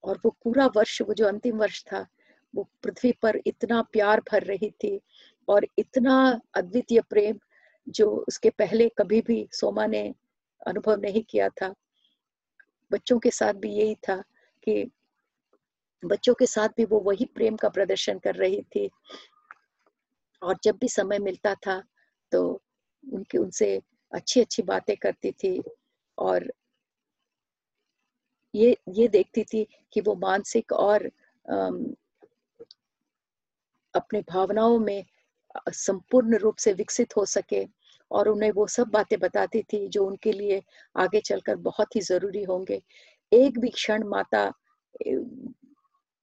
और वो पूरा वर्ष, वो जो अंतिम वर्ष था, वो पृथ्वी पर इतना प्यार भर रही थी और इतना अद्वितीय प्रेम जो उसके पहले कभी भी सोमा ने अनुभव नहीं किया था। बच्चों के साथ भी यही था कि बच्चों के साथ भी वो वही प्रेम का प्रदर्शन कर रही थी। और जब भी समय मिलता था तो उनके, उनसे अच्छी अच्छी बातें करती थी और ये ये देखती थी कि वो मानसिक और अपने भावनाओं में संपूर्ण रूप से विकसित हो सके। और उन्हें वो सब बातें बताती थी जो उनके लिए आगे चलकर बहुत ही ज़रूरी होंगे। एक भी क्षण माता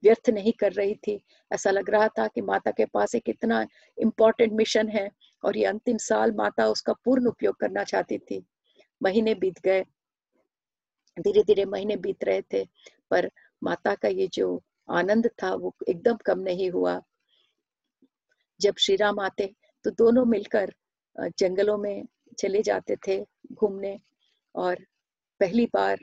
व्यर्थ नहीं कर रही थी। ऐसा लग रहा था कि माता के पास एक इतना इम्पोर्टेंट मिशन है और ये अंतिम साल माता उसका पूर्ण उपयोग करना चाहती थी। महीने बीत गए। धीरे धीरे महीने बीत रहे थे, पर माता का ये जो आनंद था वो एकदम कम नहीं हुआ। जब श्री राम आते तो दोनों मिलकर जंगलों में चले जाते थे घूमने और पहली बार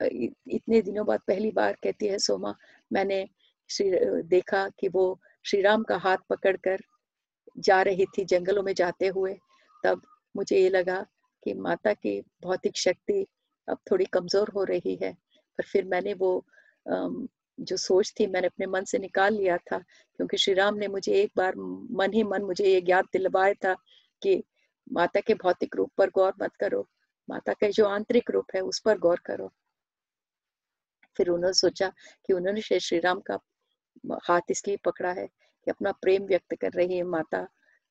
इतने दिनों बाद पहली बार कहती है सोमा, मैंने श्री देखा कि वो श्री राम का हाथ पकड़कर जा रही थी जंगलों में जाते हुए। तब मुझे ये लगा कि माता की भौतिक शक्ति अब थोड़ी कमज़ोर हो रही है। पर फिर मैंने वो जो सोच थी मैंने अपने मन से निकाल लिया था, क्योंकि श्री राम ने मुझे एक बार मन ही मन मुझे ये ज्ञात दिलवाया था कि माता के भौतिक रूप पर गौर मत करो। माता का जो आंतरिक रूप है, उस पर गौर करो। फिर उन्होंने सोचा कि उन्होंने श्री राम का हाथ इसलिए पकड़ा है कि अपना प्रेम व्यक्त कर रही है माता।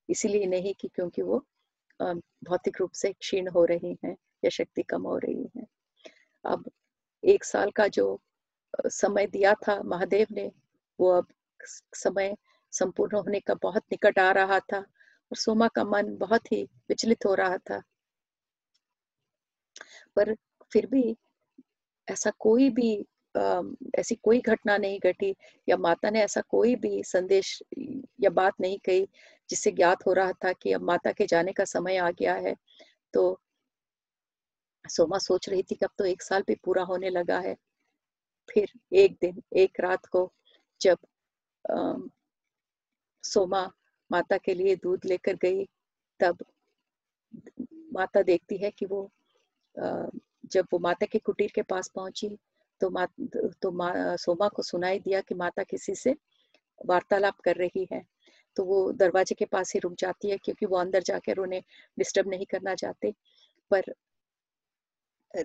इसीलिए नहीं कि क्योंकि वो भौतिक रूप से क्षीण हो रही हैं या शक्ति कम हो रही है। अब एक साल का जो समय दिया था महादेव ने, वो अब समय संपूर्ण होने का बहुत निकट आ रहा था। और सोमा का मन बहुत ही विचलित हो रहा था। पर फिर भी ऐसा कोई भी ऐसी कोई घटना नहीं घटी या माता ने ऐसा कोई भी संदेश या बात नहीं कही जिससे ज्ञात हो रहा था कि अब माता के जाने का समय आ गया है। तो सोमा सोच रही थी कि अब तो एक साल भी पूरा होने लगा है। फिर एक दिन एक रात को जब आ, सोमा माता के लिए दूध लेकर गई। तब माता देखती है कि वो जब वो माता के कुटीर के पास पहुँची तो मा तो मा, सोमा को सुनाई दिया कि माता किसी से वार्तालाप कर रही है। तो वो दरवाजे के पास ही रुक जाती है क्योंकि वो अंदर जाकर उन्हें डिस्टर्ब नहीं करना चाहते। पर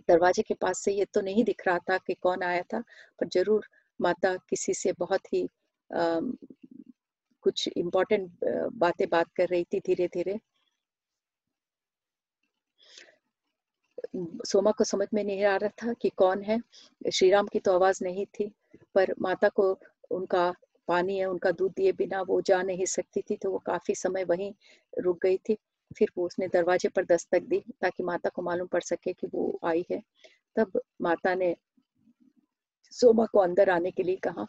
दरवाजे के पास से ये तो नहीं दिख रहा था कि कौन आया था पर ज़रूर माता किसी से बहुत ही कुछ इम्पोर्टेंट बातें बात कर रही थी धीरे धीरे सोमा को समझ में नहीं आ रहा था कि कौन है। श्री राम की तो आवाज़ नहीं थी, पर माता को उनका पानी है उनका दूध दिए बिना वो जा नहीं सकती थी तो वो काफ़ी समय वहीं रुक गई थी। फिर वो उसने दरवाजे पर दस्तक दी ताकि माता को मालूम पड़ सके कि वो आई है। तब माता ने सोमा को अंदर आने के लिए कहा,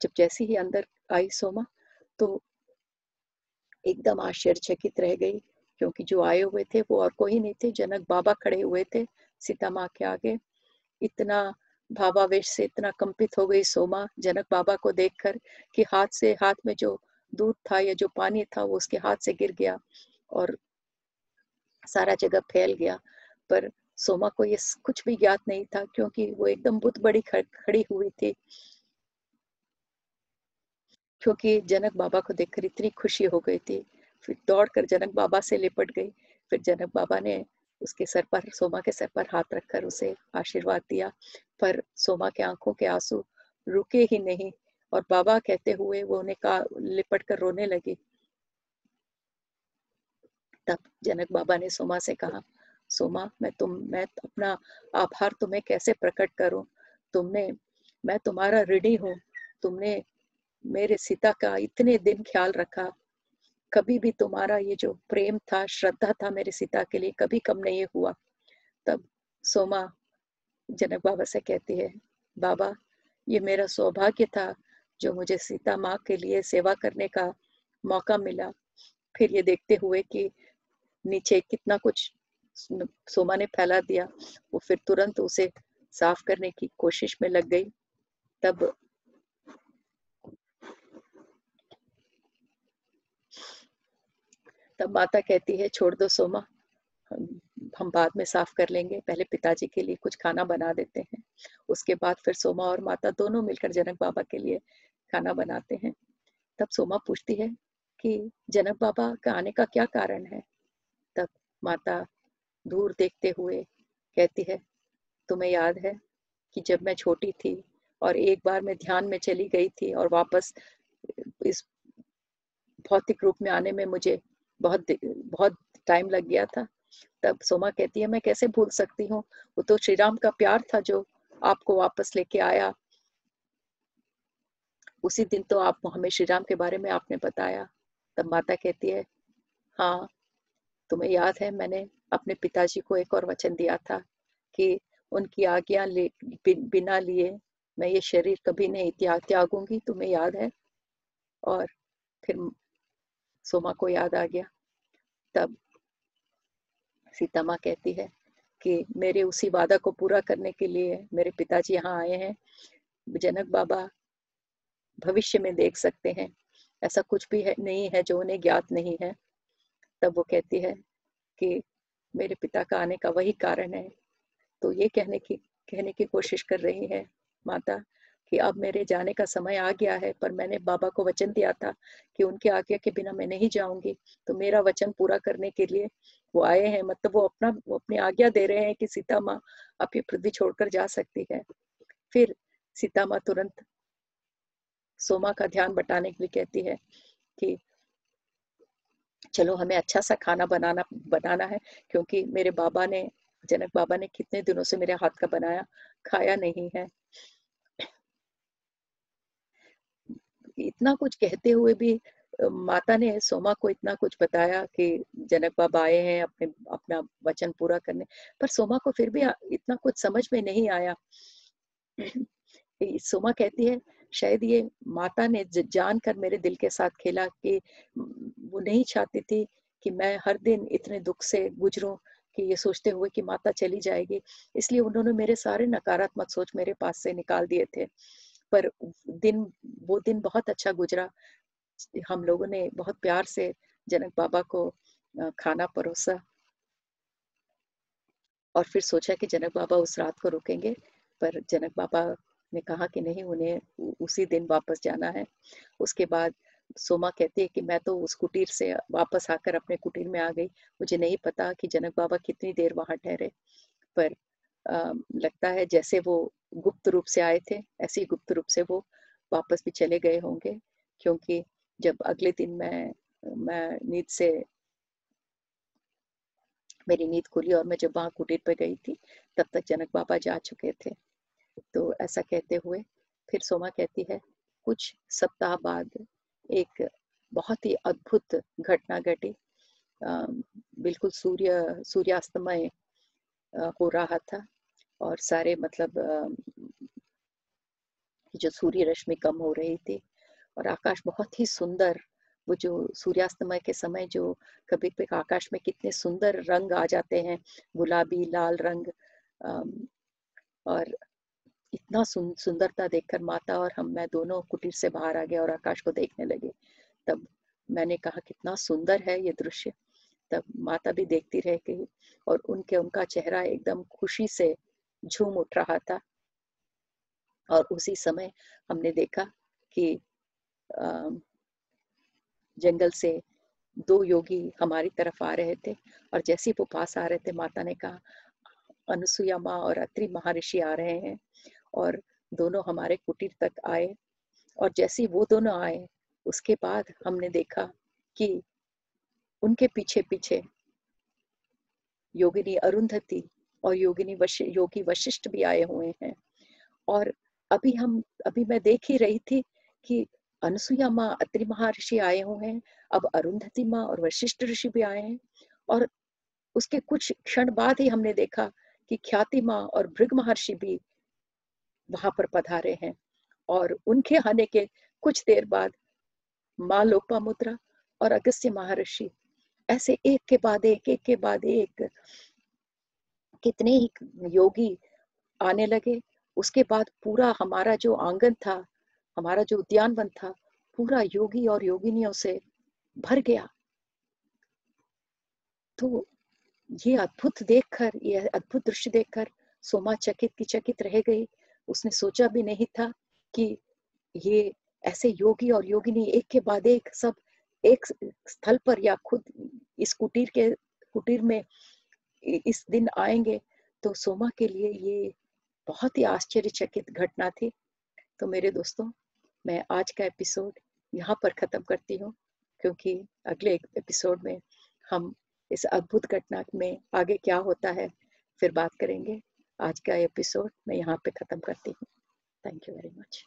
जब जैसे ही अंदर आई सोमा तो एकदम आश्चर्यचकित रह गई, क्योंकि जो आए हुए थे वो और कोई नहीं थे, जनक बाबा खड़े हुए थे सीता माँ के आगे। इतना भावावेश से इतना कंपित हो गई सोमा, जनक बाबा को देखकर कि हाथ से हाथ में जो दूध था या जो पानी था वो उसके हाथ से गिर गया और सारा जगह फैल गया। पर सोमा को ये कुछ भी ज्ञात नहीं था, क्योंकि वो एकदम बुत बड़ी खड़ी हुई थी। क्योंकि जनक बाबा को देखकर इतनी खुशी हो गई थी। फिर दौड़कर जनक बाबा से लिपट गई। फिर जनक बाबा ने उसके सर पर, सोमा के सर पर हाथ रखकर उसे आशीर्वाद दिया। पर सोमा के आँखों के आँसू रुके ही नहीं और बाबा कहते हुए वो उन्हें का, लिपट कर रोने लगी। तब जनक बाबा ने सोमा से कहा, सोमा, मैं तुम, मैं अपना आभार तुम्हें कैसे प्रकट करूँ? तुमने, मैं तुम्हारा ऋणी हूँ। तुमने मेरे सीता का इतने दिन ख्याल रखा। कभी भी तुम्हारा ये जो प्रेम था, श्रद्धा था मेरे सीता के लिए कभी कम नहीं हुआ। तब सोमा जनक बाबा से कहती है, बाबा, ये मेरा सौभाग्य था जो मुझे सीता माँ के लिए सेवा करने का मौका मिला। फिर ये देखते हुए कि नीचे कितना कुछ सोमा ने फैला दिया, वो फिर तुरंत उसे साफ़ करने की कोशिश में लग गई। तब तब माता कहती है, छोड़ दो सोमा। हम बाद में साफ़ कर लेंगे। पहले पिताजी के लिए कुछ खाना बना देते हैं। उसके बाद फिर सोमा और माता दोनों मिलकर जनक बाबा के लिए खाना बनाते हैं। तब सोमा पूछती है कि, जनक बाबा का आने का क्या कारण है? तब माता दूर देखते हुए कहती है, तुम्हें याद है कि जब मैं छोटी थी और एक बार मैं ध्यान में चली गई थी और वापस इस भौतिक रूप में आने में मुझे बहुत बहुत टाइम लग गया था। तब सोमा कहती है, मैं कैसे भूल सकती हूँ? वो तो श्री राम का प्यार था जो आपको वापस लेके आया। उसी दिन तो आप, हमें श्री राम के बारे में आपने बताया। तब माता कहती है हाँ तुम्हें याद है, मैंने अपने पिताजी को एक और वचन दिया था कि उनकी आज्ञा ले बिना लिए मैं ये शरीर कभी नहीं त्याग, त्यागूँगी, तुम्हें याद है? और फिर सोमा को याद आ गया। तब सीता माँ कहती है कि मेरे उसी वादा को पूरा करने के लिए मेरे पिताजी यहाँ आए हैं। जनक बाबा भविष्य में देख सकते हैं। ऐसा कुछ भी है, नहीं है जो उन्हें ज्ञात नहीं है। तब वो कहती है कि मेरे पिता का आने का वही कारण है। तो ये कहने की कहने की कोशिश कर रही है माता कि अब मेरे जाने का समय आ गया है, पर मैंने बाबा को वचन दिया था कि उनके आज्ञा के बिना मैं नहीं जाऊँगी। तो मेरा वचन पूरा करने के लिए वो आए हैं। मतलब वो अपना, वो अपनी आज्ञा दे रहे हैं कि सीता माँ आप ये पृथ्वी छोड़कर जा सकती है। फिर सीता माँ तुरंत सोमा का ध्यान बटाने के लिए कहती है कि, चलो, हमें अच्छा सा खाना बनाना बनाना है, क्योंकि मेरे बाबा ने, जनक बाबा ने कितने दिनों से मेरे हाथ का बनाया, खाया नहीं है। इतना कुछ कहते हुए भी माता ने सोमा को इतना कुछ बताया कि जनक बाबा आए हैं अपने, अपना वचन पूरा करने, पर सोमा को फिर भी इतना कुछ समझ में नहीं आया। सोमा कहती है, शायद ये माता ने जान कर मेरे दिल के साथ खेला कि वो नहीं चाहती थी कि मैं हर दिन इतने दुख से गुजरूं कि ये सोचते हुए कि माता चली जाएगी। इसलिए उन्होंने मेरे सारे नकारात्मक सोच मेरे पास से निकाल दिए थे। पर दिन, वो दिन बहुत अच्छा गुजरा। हम लोगों ने बहुत प्यार से जनक बाबा को खाना परोसा। और फिर सोचा कि जनक बाबा उस रात को रुकेंगे, पर जनक बाबा ने कहा कि नहीं, उन्हें उसी दिन वापस जाना है। उसके बाद सोमा कहती है कि मैं तो उस कुटीर से वापस आकर अपने कुटीर में आ गई। मुझे नहीं पता कि जनक बाबा कितनी देर वहाँ ठहरे। पर लगता है जैसे वो गुप्त रूप से आए थे, ऐसे ही गुप्त रूप से वो वापस भी चले गए होंगे, क्योंकि जब अगले दिन मैं मैं नींद से, मेरी नींद खुली और मैं जब वहाँ कुटीर पर गई थी, तब तक जनक बाबा जा चुके थे। तो ऐसा कहते हुए फिर सोमा कहती है, कुछ सप्ताह बाद एक बहुत ही अद्भुत घटना घटी। बिल्कुल सूर्य, सूर्यास्तमय हो रहा था। और सारे मतलब जो सूर्य रश्मि कम हो रही थी और आकाश बहुत ही सुंदर, वो जो सूर्यास्तमय के समय जो कभी कभी आकाश में कितने सुंदर रंग आ जाते हैं, गुलाबी, लाल रंग और इतना सुंदरता देखकर माता और हम, मैं दोनों कुटीर से बाहर आ गए और आकाश को देखने लगे। तब मैंने कहा, कितना सुंदर है ये दृश्य। तब माता भी देखती रह गई और उनके, उनका चेहरा एकदम खुशी से झूम उठ रहा था। और उसी समय हमने देखा कि जंगल से दो योगी हमारी तरफ़ आ रहे थे और जैसे वो पास आ रहे थे, माता ने कहा अनुसुया माँ और अत्रि महर्षि आ रहे हैं और दोनों हमारे कुटीर तक आए। और जैसे वो दोनों आए, उसके बाद हमने देखा कि उनके पीछे पीछे योगिनी अरुंधति और योगिनी वश, योगी वशिष्ठ भी आए हुए हैं। और अभी हम, अभी मैं देख ही रही थी कि अनुसुया माँ, अत्रि महर्षि आए हुए हैं, अब अरुंधति माँ और वशिष्ठ ऋषि भी आए हैं। और उसके कुछ क्षण बाद ही हमने देखा कि ख्याति माँ और भृग महर्षि भी वहाँ पर पधारे हैं। और उनके आने के कुछ देर बाद माँ लोपा मुद्रा और अगस्त्य महर्षि, ऐसे एक के बाद एक एक के बाद एक कितने ही योगी आने लगे। उसके बाद पूरा हमारा जो आँगन था, हमारा जो उद्यानवन था, पूरा योगी और योगिनियों से भर गया। तो ये अद्भुत देखकर, ये अद्भुत दृश्य देखकर सोमा चकित की चकित रह गई। उसने सोचा भी नहीं था कि ये ऐसे योगी और योगिनी एक के बाद एक सब एक स्थल पर या खुद इस कुटीर के, कुटीर में इस दिन आएँगे तो सोमा के लिए ये बहुत ही आश्चर्यचकित घटना थी। तो मेरे दोस्तों, मैं आज का एपिसोड यहाँ पर ख़त्म करती हूँ, क्योंकि अगले एपिसोड में हम इस अद्भुत घटना में आगे क्या होता है, फिर बात करेंगे। आज का एपिसोड मैं यहाँ पे ख़त्म करती हूँ। Thank you very much